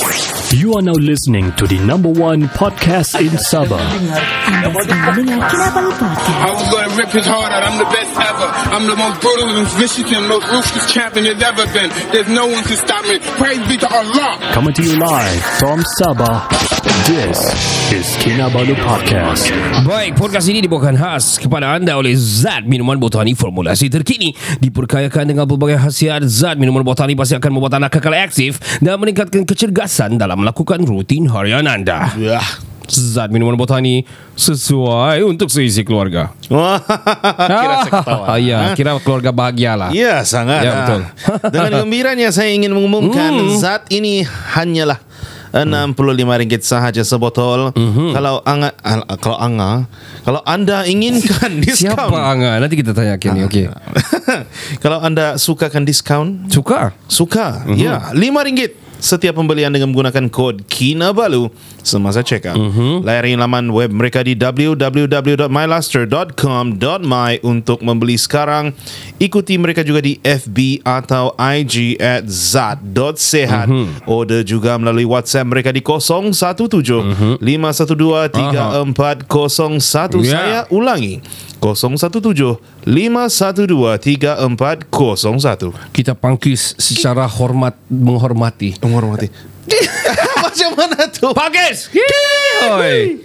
Yeah. You are now listening to the number one podcast in Sabah. Anda sedang mendengar Kinabalu Podcast. I was gonna rip his heart out. I'm the best ever. I'm the most brutal and vicious and most ruthless champion there's ever been. There's no one can stop me. Praise be to Allah. Coming to you live from Sabah. This is Kinabalu Podcast. Baik, podcast ini dibawakan khas kepada anda oleh Zat Minuman Botani Formulasi terkini Diperkayakan dengan pelbagai khasiat Zat Minuman Botani pasti akan membuat anda kekal aktif Dan meningkatkan kecergasan dalam melakukan rutin harian anda Ya. Zat Minuman Botani sesuai untuk seisi keluarga Wah, kira saya ketawa. Ah, Ya, kira keluarga bahagia lah Ya, sangat. Ya, ah. betul. Dengan gembiranya saya ingin mengumumkan Hmm. zat ini hanyalah RM65 sahaja sebotol. Mhm. Kalau anga al- kalau anga kalau anda inginkan diskaun. Siapa Anga? Nanti kita tanya Kenny, okey kalau anda sukakan diskaun, Suka? suka. Mhm. Ya, RM5 setiap pembelian dengan menggunakan kod Kinabalu semasa check out. Mhm. Layari laman web mereka di www.myluster.com.my untuk membeli sekarang. Ikuti mereka juga di FB atau IG at zat.sehat. Mhm. Order juga melalui WhatsApp mereka di 017 512 3401. Ya. Saya ulangi 017 512 3401. Kita pangkis secara hormat menghormati Menghormati. Macam mana tu? Pangkis! Yeay!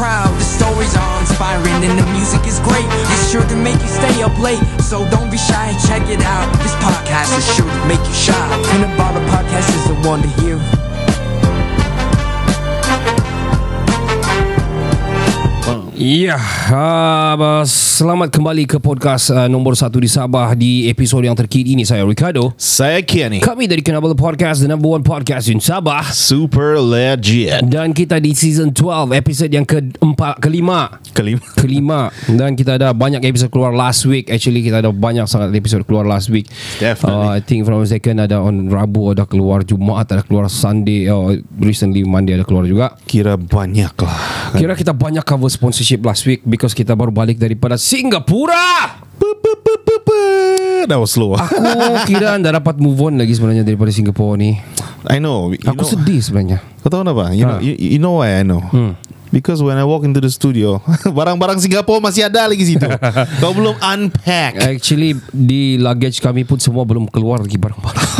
The stories are inspiring and the music is great. It's sure to make you stay up late. So don't be shy, and check it out. This podcast is sure to make you shy. And the Baller Podcast is the one to hear. Ya, uh, selamat kembali ke podcast uh, nombor satu di Sabah di episod yang terkini ini. Saya Ricardo. Saya Kiani. Kami dari Kinabalu Podcast, the number one podcast in Sabah. Super legit. Dan kita di season 12, episod yang keempat, kelima. Kelima. Kelima Dan kita ada banyak episod keluar last week Actually kita ada banyak sangat episod keluar last week Definitely. uh, I think from second ada on Rabu ada keluar Jumaat ada keluar Sunday oh, Recently Monday ada keluar juga Kira banyak lah. Kira kita banyak cover sponsorship last week Because kita baru balik daripada Singapura That was slow. Aku kira anda dapat move on lagi sebenarnya daripada Singapura ni I know. Aku know, sedih sebenarnya Kau tahu kenapa? You know, Ha. you, you know why I know? Because when I walk into the studio, barang-barang Singapore masih ada lagi situ. Kau belum unpack. Actually di luggage kami pun semua belum keluar lagi barang-barang.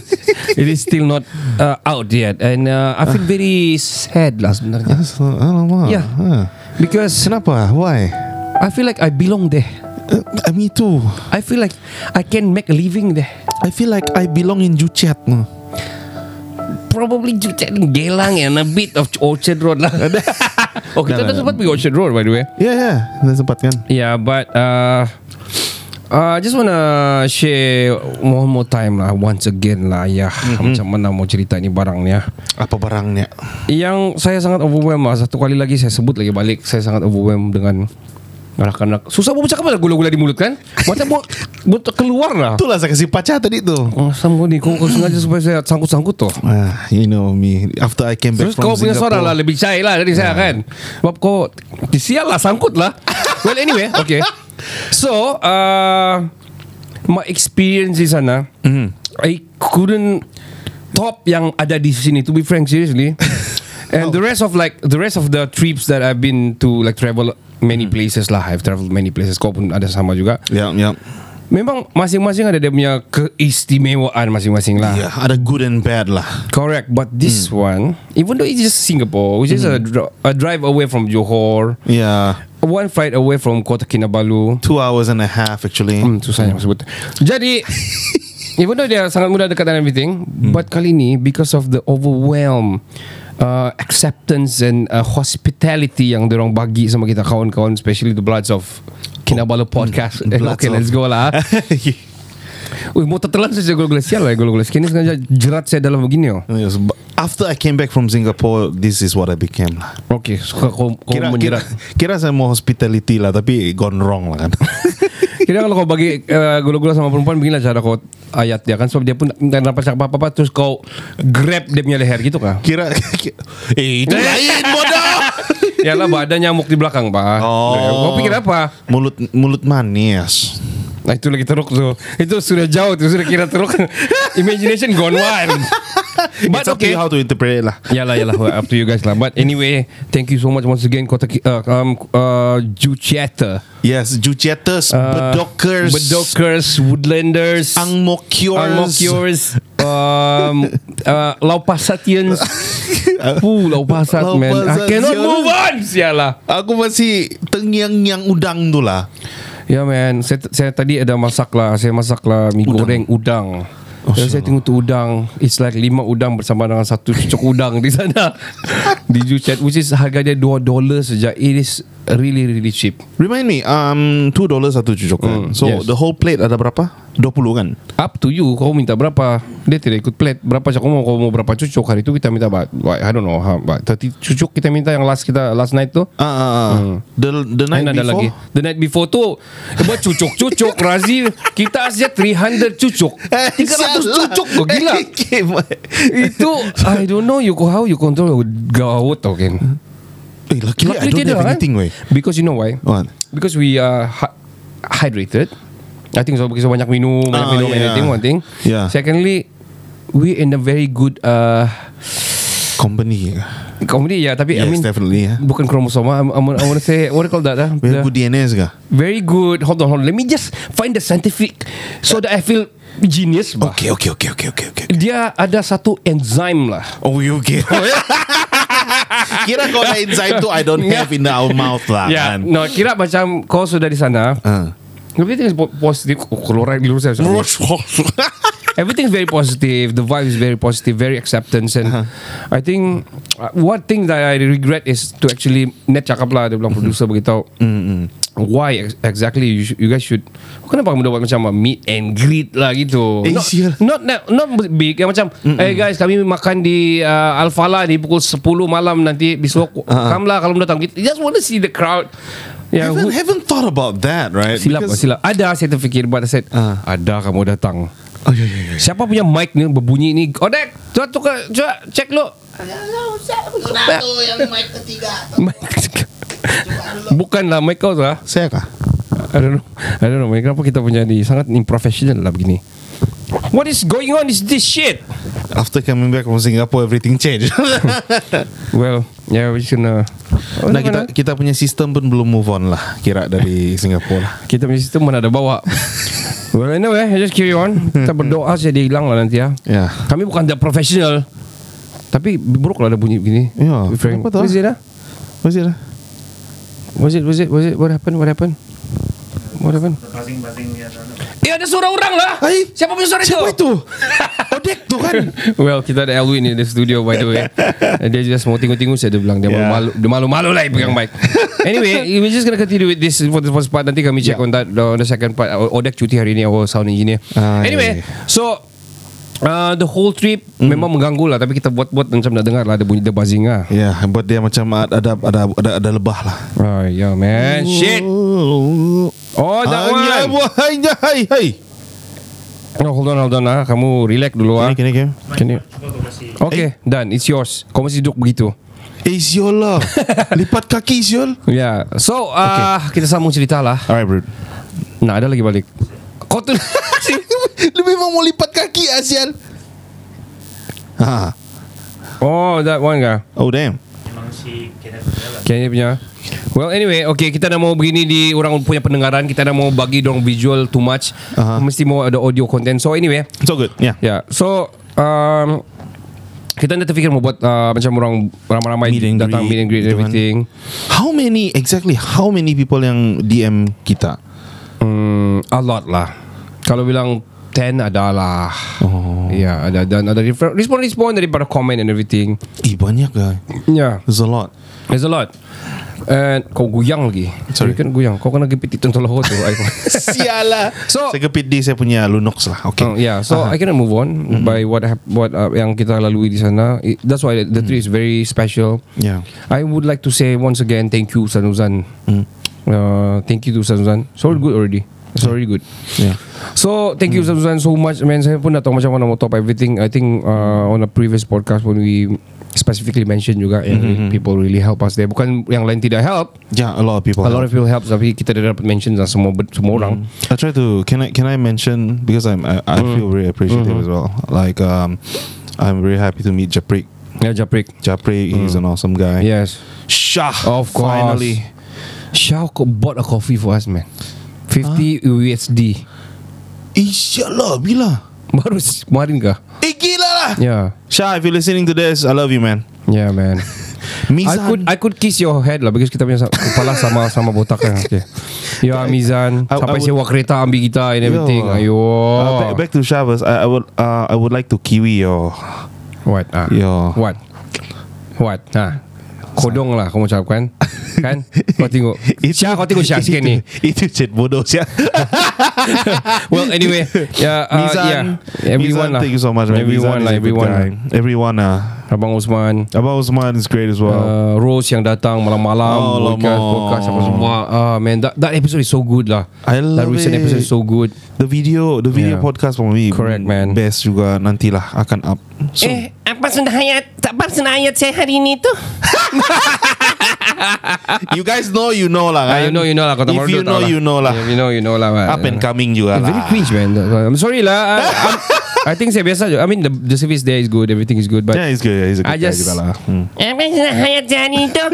It is still not uh, out yet and uh, I feel very sad lah sebenarnya. Alamak. Yeah. Ha. Because Kenapa? Why? I feel like I belong there. Uh, me too. I feel like I can make a living there. I feel like I belong in Juchat. no. Probably just at Gelang and a bit of Orchard Road lah. Oh kita dah sempat pergi Orchard Road by the way. Yeah, yeah. Dah sempat kan? Yeah, but uh, uh, just wanna share one more time lah, once again lah, ya. Macam mana mau cerita ni barang ni ya. Apa barangnya? Yang saya sangat overwhelmed lah. Satu kali lagi saya sebut lagi balik, saya sangat overwhelmed dengan anak-anak. Susah mau bercakap lah gula-gula di mulut kan? Macam mau, mau keluar lah. Itulah saya kasih pacar tadi tu. Oh, sanggup ni, kau, kau sengaja supaya saya sangkut-sangkut tu. Ah, you know me. After I came back Terus from kau punya suara Singapore. lah lebih cair lah dari saya kan Sebab kau Sial lah sangkut lah Well anyway Okay So uh, My experience di sana I couldn't Top yang ada di sini To be frank seriously And the rest of like The rest of the trips that I've been to Like travel Many places lah I've traveled many places Kau pun ada sama juga Ya, ya. Memang masing-masing ada dia punya Keistimewaan masing-masing lah Ya, ada good and bad lah. Correct, but this one, even though it's just Singapore, which is a, dr- a drive away from Johor, Yeah. one flight away from Kota Kinabalu. Two hours and a half actually. Hmm, susah yang sebut. Jadi, even though dia sangat mudah dekat dan everything, but kali ni because of the overwhelm uh, acceptance and uh, hospitality yang orang bagi sama kita kawan-kawan, especially the Bloods of Kinabalu podcast. Eh, Bloods okay, of- let's go lah. Ui, mau tertelan saya gula-gula sial lah gula-gula. Sekini sengaja jerat saya dalam begini oh. Yes, after I came back from Singapore, this is what I became lah. Kau, kau Kira, kira, kira saya mau hospitality lah Tapi gone wrong lah kan Kira kalau kau bagi uh, gula-gula sama perempuan beginilah cara kau ayat dia kan sebab dia pun tak nampak cakap apa-apa terus kau grab dia punya leher gitu kah? Kira, kira Eh itu lain bodoh Yalah badan nyamuk di belakang pak. Oh. Kau pikir apa? Mulut mulut manis Nah itu lagi teruk tuh. Itu sudah jauh tuh sudah kira teruk. Imagination gone wild. But It's up to you okay. how to interpret it lah Yalah yalah up to you guys lah. But anyway, thank you so much once again Kota uh, um, uh, Jucheta. Yes Juchetas Uh, Bedokers Bedokers, Woodlanders, Angmokiors Angmokiors, um, uh, Laupasatians. Puh, Laupasat Lau man. I cannot move on. Sialah. Aku masih Tengyang-yang udang tu lah Ya man, saya, saya tadi ada masak lah. Saya masak lah mie udang. goreng udang. Oh, Dan saya tengok tu udang It's like lima udang bersama dengan satu cucuk udang di sana Di Juchat Which is harga dia 2 dolar saja It is really really cheap. Remind me um, $2 satu cucuk kan? Hmm, So yes. the whole plate ada berapa? 20 kan? Up to you Kau minta berapa? Dia tidak ikut plate. Berapa cakap mau Kau mau berapa cucuk Hari itu kita minta but, I don't know how, but 30 cucuk kita minta Yang last kita Last night tu. Ah, ah, ah. The, the night ada before? lagi. The night before tu Buat cucuk-cucuk Razi. Kita asyik 300 cucuk. 300 cucuk kau gila. Itu I don't know you How you control Gawat tau kan Eh, luckily, I don't have anything way. Because you know why What? Because we are hy- hydrated. I think so because banyak minum, banyak Ah, minum yeah. anything one thing. Yeah. Secondly, we in a very good uh, Company. comedy ya, tapi I Yes, mean definitely. Yeah. bukan kromosoma. I'm, I'm, I want to say what do you call that? ah? We have The- good DNA kah? very good. Hold on, hold on. Let me just find the scientific so that I feel genius. bah. Okay, okay, okay, okay, okay, okay. Dia ada satu enzyme lah. Oh, you okay. Kira kau ada enzyme tu I don't have in our mouth lah Ya, kan. no, kira macam kau sudah di sana. Ah. Everything is po- positive. Oh, keluar di luar saya. Everything is very positive. The vibe is very positive, very acceptance, and I think uh, one thing that I regret is to actually net cakap lah dia bilang producer beritahu. Why ex- exactly you, should, you guys should kenapa kamu buat macam uh, meet and greet lah gitu? Eh, not, sial. not not not big yang macam hey guys kami makan di uh, Alfala di pukul 10 malam nanti besok come lah kalau datang. Kita just want to see the crowd. Yang haven't, who- haven't thought about that, right? silap Because- silap. Ada saya terfikir but I said Ah. ada kamu datang Oh, yeah, yeah, yeah. Siapa punya mic ni berbunyi ni? Odek, coba tukar, coba cek lu. yang mic ketiga Mic. Bukanlah mic kau lah. Saya kah? I don't know. I don't know. Kenapa kita punya ni sangat improfessional lah begini. What is going on is this shit? After coming back from Singapore, everything changed. Well, yeah, we just gonna... Oh, nah, kita kita punya sistem pun belum move on lah, kira dari Singapura lah. kita punya sistem mana ada bawa. well, anyway, just carry on. Kita berdoa saja dia hilang lah nanti ya. Ya. Kami bukan the professional. Tapi buruk lah ada bunyi begini. Ya, frank. tu? What is it ah? Was it? lah? Was it? Was it? Was it? What happened? What happened? What happened? Eh ada suara orang lah Hai, Siapa punya suara Siapa itu? itu? Odek tu kan? well kita ada Elwin ni Di studio by the way Dia just mau tengok-tengok saya Dia bilang Dia Yeah. malu-malu Dia malu-malu lah Pegang mic Anyway We're just gonna continue with this For the first part Nanti kami check Yeah. on that On the second part Odek cuti hari ni Our sound engineer Ah, Anyway yeah, So Uh, the whole trip memang mengganggu lah tapi kita buat-buat macam nak dengar lah ada bunyi the buzzing lah. Ya, buat dia macam ada ada ada ada, ada lebah lah. Oh yeah man, shit. Oh that Hanya one. hai hai hai. Oh, hold on, hold on ah. Kamu relax dulu ah. Kini kini. You? Okay, done. It's yours. Kau masih duduk begitu. Eh siol lah. Lipat kaki. Ya. Yeah. So, uh, kita sambung cerita lah. Alright bro. Nah, ada lagi balik. Kau tu Lu memang mau lipat kaki Asial. Ha. Oh, that one kah? Oh damn. Kayaknya punya. Well, anyway, okay, kita dah mau begini di orang punya pendengaran, kita dah mau bagi dong visual too much. Aha. Mesti mau ada audio content. So anyway, So good. Yeah. ya. Yeah. So um, kita dah terfikir mau buat uh, macam orang ramai-ramai Meet and datang greet, meet and greet gitu kan. everything. How many exactly? How many people yang DM kita? Hmm, a lot lah. Kalau bilang 10 adalah. Oh. Ya, yeah, ada dan ada different respon-respon daripada comment and everything. Eh banyak lah. Ya. Yeah. There's a lot. There's a lot. And kau guyang lagi Sorry. You kan guyang Kau kena gepit itu Tolong tu Sialah So- Saya kepit di saya punya Lunox lah Okay Oh, yeah, so I cannot move on Mm-hmm. by what hap- what uh, yang kita lalui di sana. It, that's why the trip is very special. Yeah. I would like to say once again thank you Sanuzan. Mm. Uh, thank you to Sanuzan. It's all good already. It's very good. Yeah. So thank you Sanuzan so much man. Saya pun dah tahu macam mana mau top everything. I think uh, on a previous podcast when we specifically mentioned juga Mm-hmm. people really help us there. Bukan yang lain tidak help. Yeah, a lot of people A lot of people help tapi kita dah dapat mention lah semua semua orang. I try to can I can I mention because I'm I, I Mm. feel very appreciative as well. Like um I'm very happy to meet Japrik. Yeah, Japrik. Japrik he's an awesome guy. Yes. Shah Of course. finally. Shao co- bought a coffee for us, man. 50 USD. Inshallah bila. Baru kemarin kah? Eh gila lah. Yeah. Shah, if you're listening to this, I love you, man. Yeah, man. Mizan. I could I could kiss your head lah because kita punya kepala sama sama botak kan. Okay. Ya Mizan I- I sampai would- sewa kereta ambil kita and everything. Yo. Ayo. Uh, back, back to Shavas. I, I would uh, I would like to kiwi your What? Ah. Yo. What? What? Ha. Kodong lah kamu ucapkan. kan? Kau tengok. Syah kau tengok Syah sikit ni. Itu chat bodoh Syah. Well anyway, yeah, uh, Mizan, yeah, everyone Mizan, lah. thank you so much. Man. Everyone Mizan lah, a good everyone. lah. Uh, Abang Osman. Abang Usman is great as well. uh, Rose yang datang malam-malam Oh, podcast, lama. podcast apa semua. Ah man, that, that episode is so good lah. I That love recent it. episode is so good. the video, the video Yeah. podcast for me, Correct, man. Best juga nantilah akan up. So, Eh, apa sudah hayat? Apa sudah hayat saya hari ini tu? you guys know, you know lah. Ah, Kan? you know, you know lah. Kota If you know, you know lah. If you know, you know lah. man. Up and coming juga Very lah. cringe man. I'm sorry lah. I'm- I think saya biasa. je. I mean the, the service there is good. Everything is good. But Yeah, he's good. He's a I good guy just- juga lah. Hmm. Hayat saya hari itu?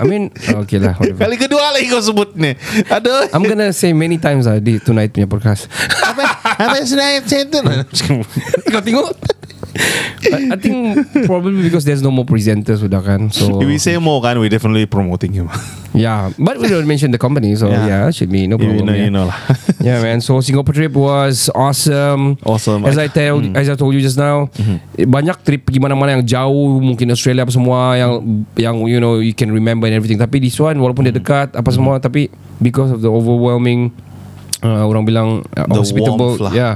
I mean okay lah. whatever. Kali kedua lagi kau sebut ni. Aduh. I'm gonna say many times lah di tonight punya podcast. apa apa sudah itu? Kau tengok. I, I think probably because there's no more presenters sudah kan. So If we say more kan, we definitely promoting him. yeah, but we don't mention the company. So Yeah. yeah, should be no you problem. know, yeah. you know lah. Yeah, man. So Singapore trip was awesome. Awesome. As I tell, as I told you just now, banyak trip pergi mana-mana yang jauh, mungkin Australia apa semua yang yang you know you can remember and everything. Tapi this one walaupun dia dekat apa semua, tapi because of the overwhelming uh, orang bilang uh, The hospitable, warmth lah. yeah,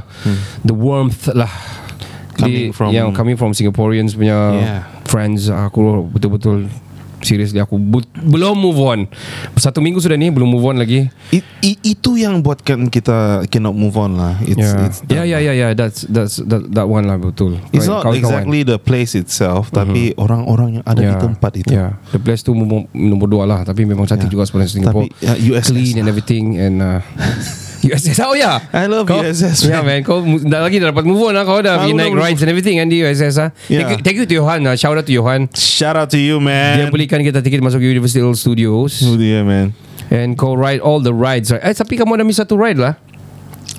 the warmth lah. Coming Di- from- yang coming from Singaporeans punya Yeah. friends, aku betul-betul seriously aku bu- belum move on. Satu minggu sudah ni belum move on lagi. It, it, itu yang buatkan kita cannot move on lah. It's, yeah. it's yeah, yeah, yeah, yeah. That's that's that, that one lah betul. It's Kawan- not kawan-kawan. exactly the place itself, tapi orang-orang yang ada di tempat itu. Yeah. The place tu nombor, nombor dua lah Tapi memang cantik Yeah. juga sebenarnya Singapore Tapi, uh, USS Clean and everything And uh, USS Oh yeah I love kau, USS, Yeah man. Kau dah lagi dah dapat move on lah Kau. Dah Ah, pergi naik rides and everything kan Di USS lah. Yeah. thank, you, thank you to Johan uh, Shout out to Johan. Shout out to you, man. Dia belikan kita tiket Masuk Universal Studios. Oh, yeah, man. And kau ride all the rides. Right? Eh tapi kamu ada miss satu ride lah.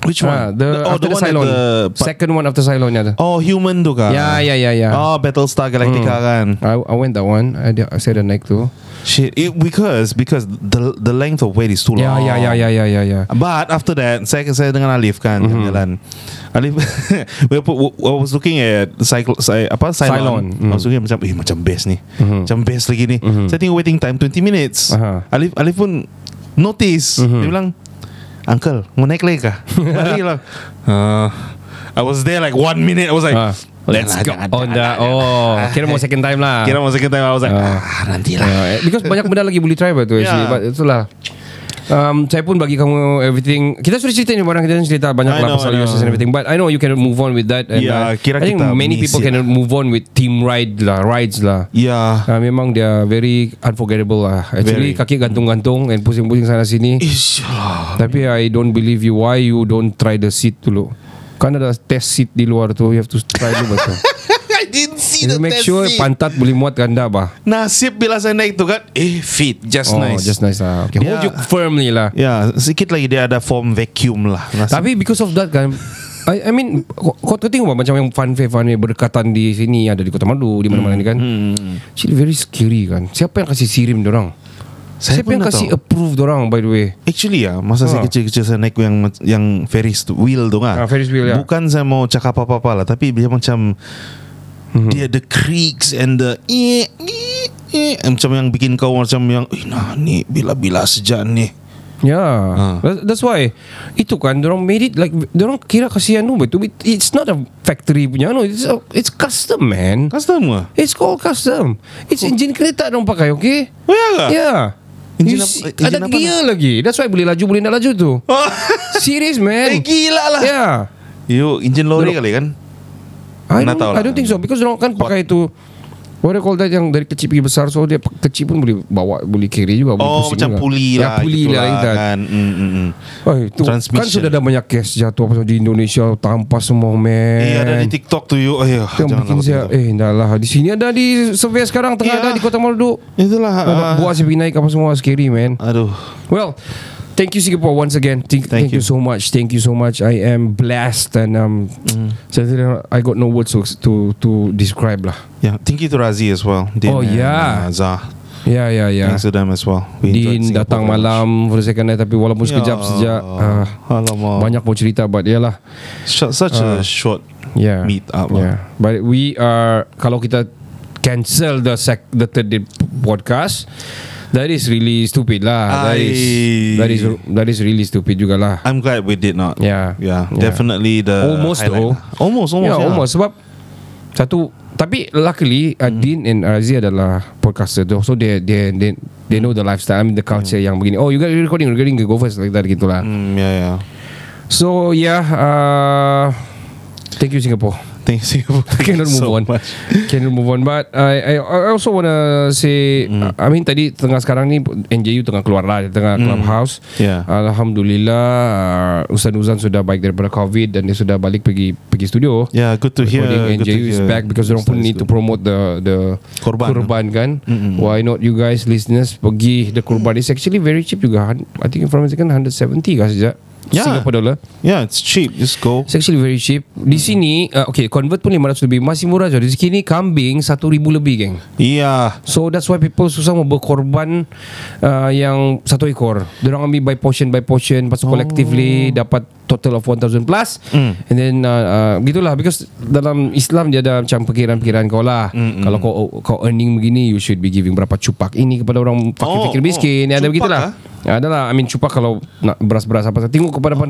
Which Ah, one? the, oh, After the, one Cylon. the Second one after Cylon ya, Oh, human tu kan? Ya ya ya ya. Oh, Battlestar Galactica kan? I, I went that one. I, I said the naik tu Shit, it, because because the the length of wait is too long. ya ya ya ya ya ya But after that, saya saya dengan Alif kan Mhm. jalan. Alif, we put, I was looking at cycle, saya apa Cylon. Cylon. Mhm. I was looking macam, eh macam best ni, Mhm. macam best lagi ni. Mhm. Saya tengok waiting time 20 minutes. Aha. Alif Alif pun notice. Mhm. Dia bilang, Uncle, mau naik lagi kah? Mari lah. Uh, I was there like one minute. I was like, Ah. Let's go. Oh, dah. Oh, kira mau second time lah. Kira mau second time. I was like, Ah. ah, nanti lah. Uh, because banyak benda lagi boleh try betul actually. Yeah. But itulah. Um, saya pun bagi kamu everything. Kita sudah cerita ni barang kita cerita banyak lah pasal know. USS and everything. But I know you can move on with that. And, Yeah, uh, kira I think kita many people can move on with team ride lah, rides lah. Yeah. Uh, memang dia very unforgettable lah. Actually Very. kaki gantung-gantung and pusing-pusing sana sini. Inshallah. Tapi I don't believe you Why you don't try the seat dulu Kan ada test seat di luar tu You have to try dulu betul. I didn't see You the make test sure seat. pantat boleh muat ganda bah. Nasib bila saya naik tu kan? Eh fit Just Oh nice. just nice lah okay. Hold Yeah. you firmly lah. Ya Sikit lagi dia ada form vacuum lah Nasib. Tapi because of that kan I, I mean kau, kau tengok bah, Macam yang fun fair fun Berdekatan di sini Ada di Kota Madu Di mana-mana ni kan. hmm. Actually very scary kan. Siapa yang kasih sirim dorang Saya Siapa pun yang tak kasih tahu. approve dorang By the way Actually ya Masa saya Ha. kecil-kecil Saya naik yang Yang Ferris wheel tu kan Ah, Ferris wheel, ya. Bukan saya mau cakap apa-apa lah Tapi dia macam Mhm. Dia the creaks And the eh, macam yang bikin kau macam yang eh nah ni bila-bila sejak ni. Yeah, That- that's why itu kan orang made it like orang kira kasihan tu betul. It- It's not a factory punya, no. It's a, it's custom, man. Custom ke? It's called custom. It's engine kereta orang pakai, okay? Oh ya? Yeah. Engine apa- engine ada apa gear lagi. That's why boleh laju boleh nak laju tu. Serious man. Eh gila lah. Yeah. You engine lori kali kan? I don't, I lah. don't think so because orang kan pakai itu You call that yang dari kecil pergi besar so dia kecil pun boleh bawa boleh carry juga boleh Oh pusing macam juga. puli ya, lah puli gitu lah, that. kan. Mm, mm, mm. Oh, itu kan sudah ada banyak case jatuh apa di Indonesia tanpa semua man. Eh ada di TikTok tu ya. Itu yang bikin saya eh dah lah di sini ada di survey sekarang tengah Ya. ada di Kota Maludu. Itulah. Ada ah, buat si naik apa semua scary man. Aduh. Well, thank you Singapore once again. Thank, thank, Thank you. you. so much. Thank you so much. I am blessed and um, Mm. saya I got no words to to, to describe lah. Yeah, thank you to Razi as well. Din Oh, and, yeah. uh, Zah. Ya ya ya. Thanks to them as well. We Din datang much. malam for the second night tapi walaupun sekejap sejak uh, Alamak. banyak mau cerita but yalah. Sh- such Ah. a short Yeah. meet up. Yeah. But we are kalau kita cancel the sec the third podcast that is really stupid lah. That is that is that is really stupid jugalah. I'm glad we did not. Yeah. Yeah, Yeah. definitely the Almost though. lah. Almost, almost. yeah, yeah. almost sebab satu tapi luckily Hmm. Dean and Razi adalah podcaster tu so they they they, they know the lifestyle I mean the culture yang begini oh you got recording recording go first like that gitulah Mm, yeah, yeah. so yeah uh, thank you Singapore You. Thank cannot move so on much. cannot move on but I I, I also wanna say Hmm. I mean tadi tengah sekarang ni NJU tengah keluar lah tengah clubhouse Hmm. Yeah. Alhamdulillah uh, Ustaz Uzan sudah baik daripada COVID dan dia sudah balik pergi pergi studio Yeah, good to hear. good to NJU is hear. back because orang pun is need to good. promote the the Korban. kurban kan. Why not you guys listeners pergi the kurban is actually very cheap juga. I think from kan 170 kah sejak Yeah. Singapore dollar. Yeah, it's cheap. Just go. It's actually very cheap. Di sini uh, okay convert pun 500 lebih masih murah je. Di sini kambing 1000 lebih geng. Yeah. So that's why people susah mau berkorban uh, yang satu ekor. Diorang ambil by portion by portion, lepas tu collectively dapat total of 1000 plus. And then uh, uh, gitulah because dalam Islam dia ada macam perkiraan-perkiraan kau lah. Kalau kau kau earning begini you should be giving berapa cupak ini kepada orang fakir Oh, fikir miskin. oh, ada cupak begitulah. ah? Ya, adalah I mean cupak kalau nak beras-beras apa tengok kepada oh.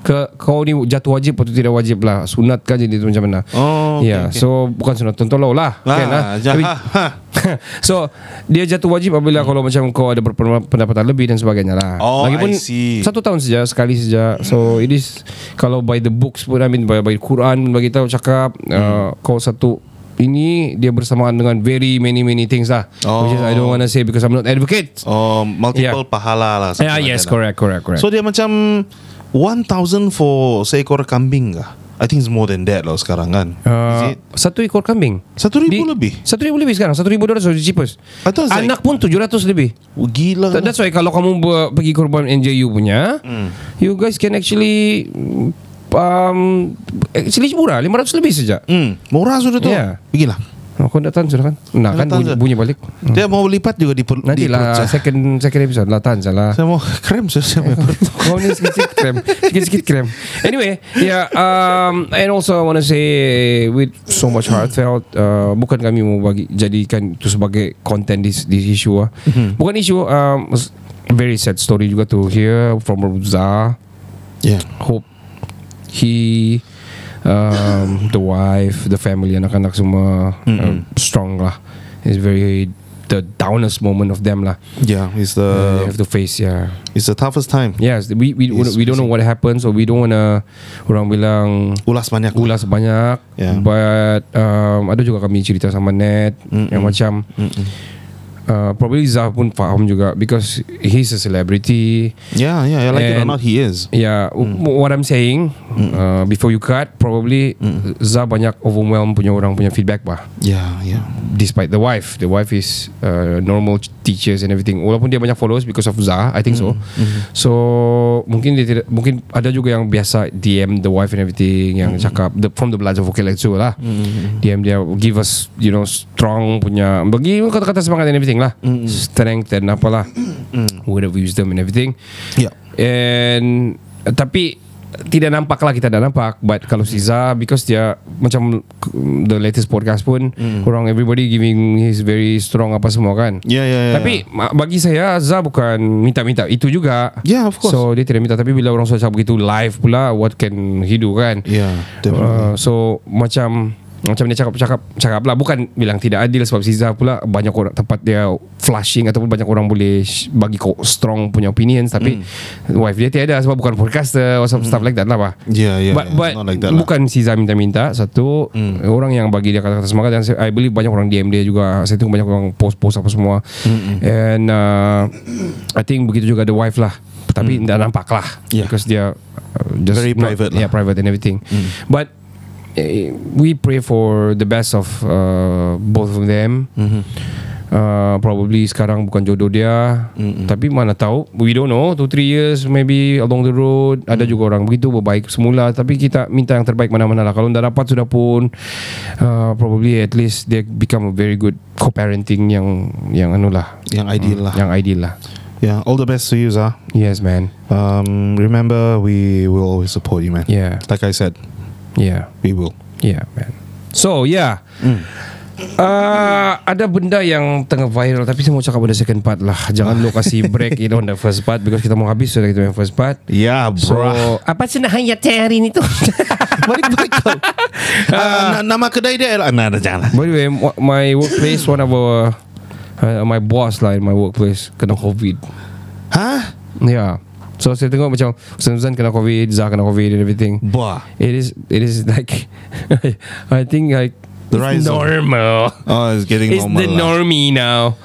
ke kau ni jatuh wajib atau tidak wajib lah sunat kan jadi macam mana Oh, okay, ya okay. so bukan sunat tontolo lah Ah, kan lah jah- Tapi- ha. so dia jatuh wajib apabila kalau macam kau ada berpendapatan lebih dan sebagainya lah. Oh, Lagipun I see. satu tahun saja sekali saja. So it is kalau by the books pun I mean by, by Quran bagi tahu cakap uh, kau satu ini dia bersamaan dengan very many many things lah. Oh. Which is I don't want to say because I'm not advocate. Oh, multiple Yeah. pahala lah. Yeah, yes, lah. correct, correct, correct. So dia macam 1000 for seekor kambing kah? I think it's more than that lah sekarang kan. Uh, Is it? satu ekor kambing Satu ribu lebih? Satu ribu lebih sekarang Satu ribu dolar so cheapest it's like- Anak pun tujuh ratus lebih Oh, gila. That- That's why kalau kamu pergi korban NJU punya, Hmm. you guys can actually um, actually murah 500 lebih saja. Hmm, murah sudah tu. Yeah. Pergilah. Oh, kau datang sudah kan? Nah kan bunyi, bunyi balik. Dia mau lipat juga di per, Nanti perut lah second second episode lah tan salah. Saya mau krem saya saya mau perut. Kau ni sikit-sikit krem Sikit-sikit krem Anyway Yeah um, And also I want to say With so much heartfelt uh, Bukan kami mau bagi Jadikan itu sebagai Content this, this issue ah. Bukan issue um, Very sad story juga to hear From Rza Yeah. Hope He um, The wife The family Anak-anak semua uh, Strong lah It's very The downest moment of them lah Yeah, it's uh, the Have to face yeah it's the toughest time. Yes, we we Yes, we don't know what happened, so we don't wanna orang bilang Ulas banyak. ulas banyak. Yeah. But um, ada juga kami cerita sama net Mm-mm. yang macam uh, probably Zah pun faham juga because he's a celebrity. Yeah, yeah, yeah, like it or And- not he is. Yeah, Mm. what I'm saying uh, before you cut, probably Zah banyak overwhelm punya orang punya feedback bah. Yeah, yeah. Despite the wife, the wife is uh, normal teachers and everything. Walaupun dia banyak followers because of Zah, I think so. So mungkin dia tidak, mungkin ada juga yang biasa DM the wife and everything yang cakap the, from the belajar vokal itu lah. DM dia give us you know strong punya bagi kata-kata semangat and everything lah, strength dan apalah, word of wisdom and everything. Yeah. And uh, tapi tidak nampak lah kita dah nampak but kalau si Za because dia macam the latest podcast pun Hmm. orang everybody giving his very strong apa semua kan Ya, ya, ya. tapi ma- bagi saya Za bukan minta-minta itu juga Yeah, of course. so dia tidak minta tapi bila orang cakap begitu live pula what can he do kan Yeah, definitely. Uh, so macam macam dia cakap cakap cakap lah. Bukan bilang tidak adil sebab Siza pula banyak orang tempat dia flashing ataupun banyak orang boleh bagi kau strong punya opinions. Tapi wife dia tiada sebab bukan podcaster or some stuff like that lah bah. Yeah, yeah, but, yeah. but Not like that lah. bukan Siza minta-minta. Satu orang yang bagi dia kata-kata semangat. Dan I believe banyak orang DM dia juga. Saya tengok banyak orang post-post apa semua. And uh, I think begitu juga the wife lah. Tapi tidak nampak lah. Yeah. because dia uh, just Very not- private lah. yeah private and everything. But eh, we pray for the best of uh, both of them. Uh, probably sekarang bukan jodoh dia. Tapi mana tahu We don't know. 2-3 years Maybe along the road Ada juga orang begitu Berbaik semula. Tapi kita minta yang terbaik mana-mana lah. Kalau dah dapat sudah pun uh, Probably at least They become a very good Co-parenting yang Yang anu lah. Yang ideal lah. Yang ideal lah. Yeah, all the best to you, Zah. Yes man. Um, remember, we will always support you, man. Yeah. Like I said, Yeah we will. Yeah man So yeah Uh, ada benda yang tengah viral Tapi saya mau cakap pada second part lah Jangan lu kasih break You know on the first part Because kita mau habis Sudah kita yang first part Yeah, So bro. Apa sudah hayat saya hari ini tu? Balik-balik kau. Ah, na- nama kedai dia lah. Nah, dah jangan. By the way wa- My workplace One of our uh, My boss lah In my workplace Kena COVID Hah? Yeah So saya tengok macam Ustaz kena COVID Zah kena COVID and everything Bah. It is It is like I think like The rise of- normal Oh, it's getting It's normal the lah. normie now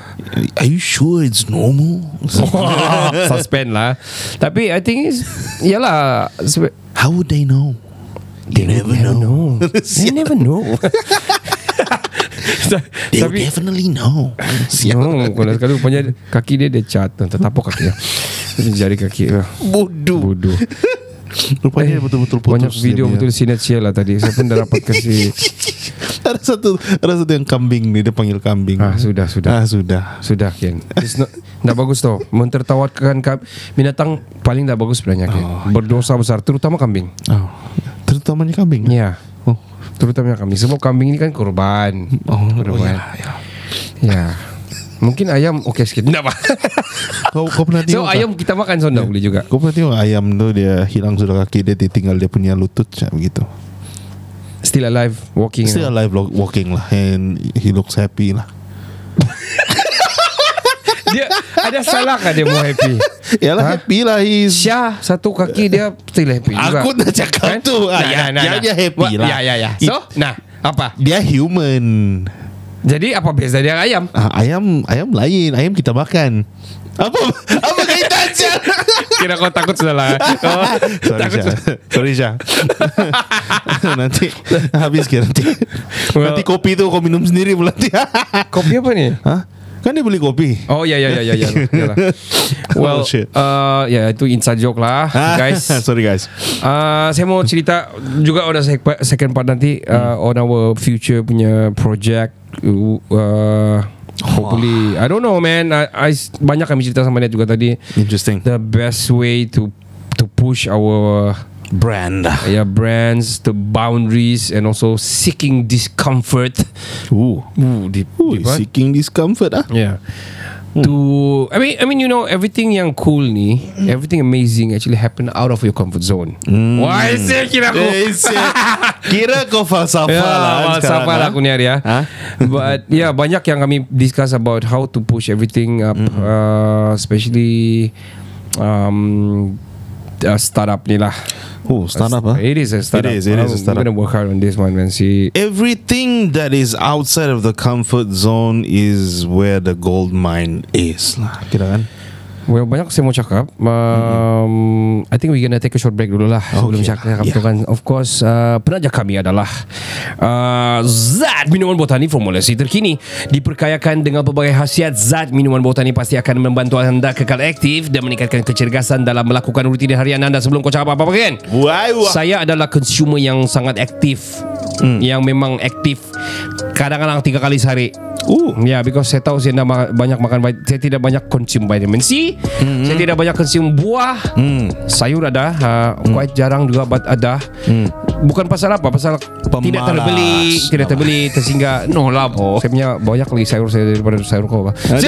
Are you sure it's normal? Suspend lah Tapi I think is Yalah sebe- How would they know? They never, know. You never know They'll Tapi definitely know. No, kalau sekali rupanya kaki dia dia cat, tertapuk kaki dia. Jari kaki dia. Bodoh. Bodoh. Rupanya betul-betul putus. Banyak video dia betul sinet lah tadi. Saya pun dah dapat kasih. ada satu ada satu yang kambing ni dia panggil kambing. Ah, sudah, sudah. Ah, sudah. Sudah. Ken It's not, Dah bagus tau Mentertawakan Binatang paling dah bagus sebenarnya Ken Berdosa besar Terutama kambing Oh. Terutamanya kambing. Ya Oh. Terutama kambing. Sebab kambing ni kan korban. Oh, Korban. ya, ya. Ya Mungkin ayam Okey sikit. Tak apa Kau kau pernah So tengok tak? ayam kita makan Sonda boleh juga. Kau pernah tengok ayam tu dia hilang sudah kaki dia, dia tinggal dia punya lutut macam begitu. Still alive Walking Still alive lo- walking lah. And he looks happy lah. Dia ada salah kan dia mau happy Yalah Ha? happy lah he's Syah satu kaki dia still happy juga. Aku dah cakap tu. Ah, ya, dia- dia happy lah. Ya ya ya. So, nah, apa? dia human. Jadi apa beza dia ayam? Ah, ayam ayam lain, ayam kita makan. Apa apa kaitan Syah? Kira kau takut sudah lah. Oh, Sorry takut Syah Sorry Syah Nanti Habis ke nanti Well- Nanti kopi tu kau minum sendiri pula nanti Kopi apa ni? Hah? Kan dia beli kopi Oh ya ya ya ya ya. Well, Oh, shit. uh, ya itu inside joke lah, guys. Sorry guys Uh, saya mau cerita juga ada sec- second part nanti uh, on our future punya project. Uh, hopefully, I don't know man. I, I banyak kami cerita sama dia juga tadi. Interesting The best way to to push our Brand yeah brands, the boundaries, and also seeking discomfort. Ooh, Ooh, deep, Ooh deep. Seeking discomfort ah. Yeah. To I mean I mean you know everything yang cool ni everything amazing actually happen out of your comfort zone. Why sih kira aku? Eh. Kira kau falsafah Ya, lah sekarang, falsafah lah ah. aku ni hari ya. Ha? But yeah, banyak yang kami discuss about how to push everything up, Mm-hmm. uh, especially um, uh, startup ni lah. Oh startup ah. It is a startup. It is, it is a I'm startup. gonna work hard on this one, man. See, Everything that is outside of the comfort zone is where the gold mine is lah. Kira kan? Well, banyak saya mau cakap. Um, I think we gonna take a short break dulu lah sebelum Okay. cakap Yeah. tu kan. Of course, uh, penaja kami adalah uh, Zat minuman botani formulasi terkini diperkayakan dengan pelbagai khasiat. Zat minuman botani pasti akan membantu anda kekal aktif dan meningkatkan kecergasan dalam melakukan rutin harian anda. Sebelum kau cakap apa-apa kan? Why? Saya adalah consumer yang sangat aktif, yang memang aktif. Kadang-kadang tiga kali sehari. Ya, yeah, because saya tahu saya dah ma- banyak makan saya tidak banyak consume vitamin C. Mm-hmm. Saya tidak banyak consume buah. Mm. Sayur ada, uh, quite jarang juga but ada. Mm. Bukan pasal apa, pasal tidak Pemalas. terbeli, tidak terbeli sehingga no lah. Oh. Saya punya banyak lagi sayur saya daripada sayur kau.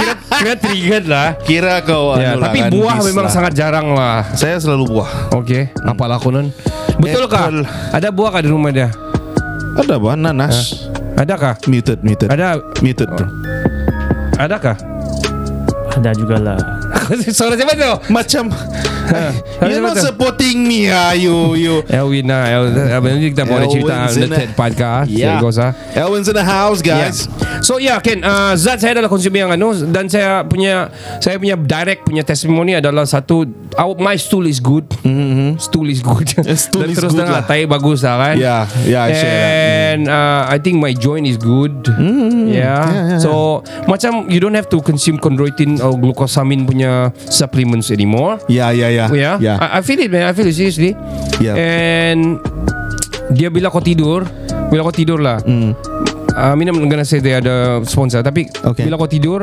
Kira kira triggered lah. Kira kau Ya, lah tapi buah memang lah. sangat jarang lah. Saya selalu buah. Okey, apa lakonan? Betul kah? Ada buah kah di rumah dia? Ada bah nanas. Adakah? Muted, muted. Ada Muted bro. adakah? Ada juga lah. Suara siapa tu? Macam You're not supporting me ah, you you. Elwin lah El- Abang ni kita boleh cerita Elwin's The in the- third podcast Yeah. Ah. Elwin's in the house, guys. Yeah. So yeah Ken uh, Zat saya adalah consumer yang anu Dan saya punya Saya punya direct punya testimoni adalah Satu our, My stool is good mm-hmm. Stool is good Stool Dan is terus good dengar lah. Tai bagus lah kan Yeah, yeah, I share that. And uh, I think my joint is good Mm-hmm. yeah. So Macam you don't have to consume chondroitin Or glucosamine punya Supplements anymore Yeah, yeah, yeah. Yeah, yeah. I, I feel it man I feel it seriously Yeah. And Dia bila kau tidur Bila kau tidur lah mm. Uh, I'm gonna say Dia ada sponsor Tapi Okay. Bila kau tidur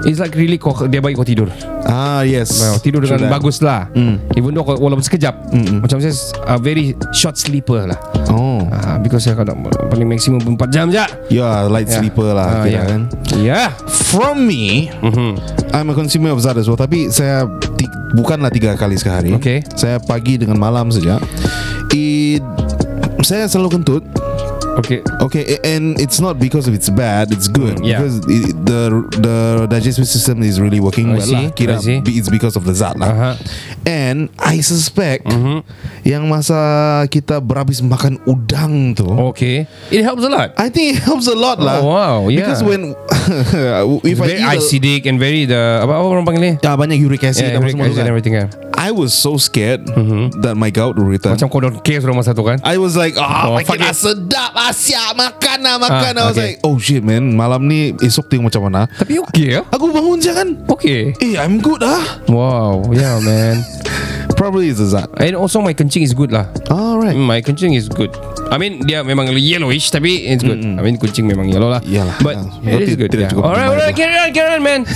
It's like really kau, Dia bagi kau tidur ah, yes. well, Tidur dengan that. bagus lah mm. Even though kau, Walaupun sekejap mm Macam saya a Very short sleeper lah Oh. uh, Because saya kadang Paling maksimum 4 jam je Yeah, light Yeah. sleeper lah Ah, kira yeah. kan. Yeah From me, Mhm. I'm a consumer of Zat as well. Tapi saya ti- bukanlah tiga kali sehari. Okay. Saya pagi dengan malam saja. It, saya selalu kentut. Okay Okay, and it's not because of it's bad. It's good Mm, yeah. because it, the the digestive system is really working I well. see, lah. Kira I see. it's because of the zat lah. Aha. And I suspect Mhm. yang masa kita berhabis makan udang tu. Okay It helps a lot I think it helps a lot lah. Oh, wow, yeah. Because when if I Very acidic And very the Apa, apa orang panggil ni Ya banyak uric acid Yeah, uric acid and kan. everything kan I was so scared that my gout will return. Macam kau don't care rumah satu kan I was like, ah, Oh, oh, makin sedap, asyik makan lah, makan. Ah, was okay. like, oh shit man, malam ni esok tengok macam mana. Tapi okay ya Aku bangun jangan. Okay Eh, I'm good ah. Wow Yeah man Probably is a zat. And also my kencing is good lah Alright. Mm, My kencing is good I mean dia memang yellowish Tapi it's good. I mean kucing memang yellow lah. Iyalah, But ya. it is good tidak yeah. cukup Alright alright Carry on carry on man.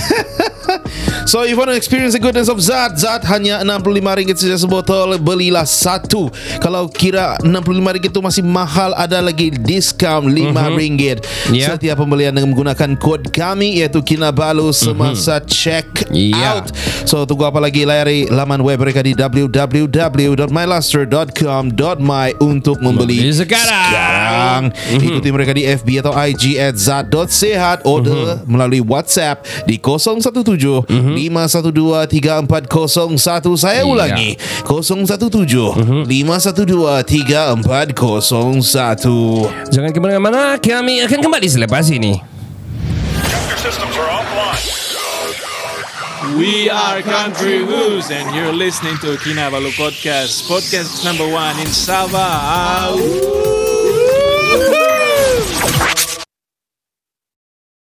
So if you want to experience the goodness of Zat Zat hanya RM65 saja sebotol. Belilah satu. Kalau kira RM65 itu masih mahal Ada lagi diskaun RM5 Yeah. Setiap pembelian dengan menggunakan kod kami Iaitu Kinabalu semasa check Yeah. out. So tunggu apa lagi? Layari laman web mereka di www.myluster.com.my Untuk membeli Sekarang. sekarang. Ikuti mereka di FB atau IG at zat.sehat Order melalui WhatsApp di 017 512 3401 Saya Iya. ulangi 017 512 3401 Jangan ke mana-mana Kami akan kembali selepas ini We are Country Woos, and you're listening to Kinabalu Podcast, podcast number one in Sabah.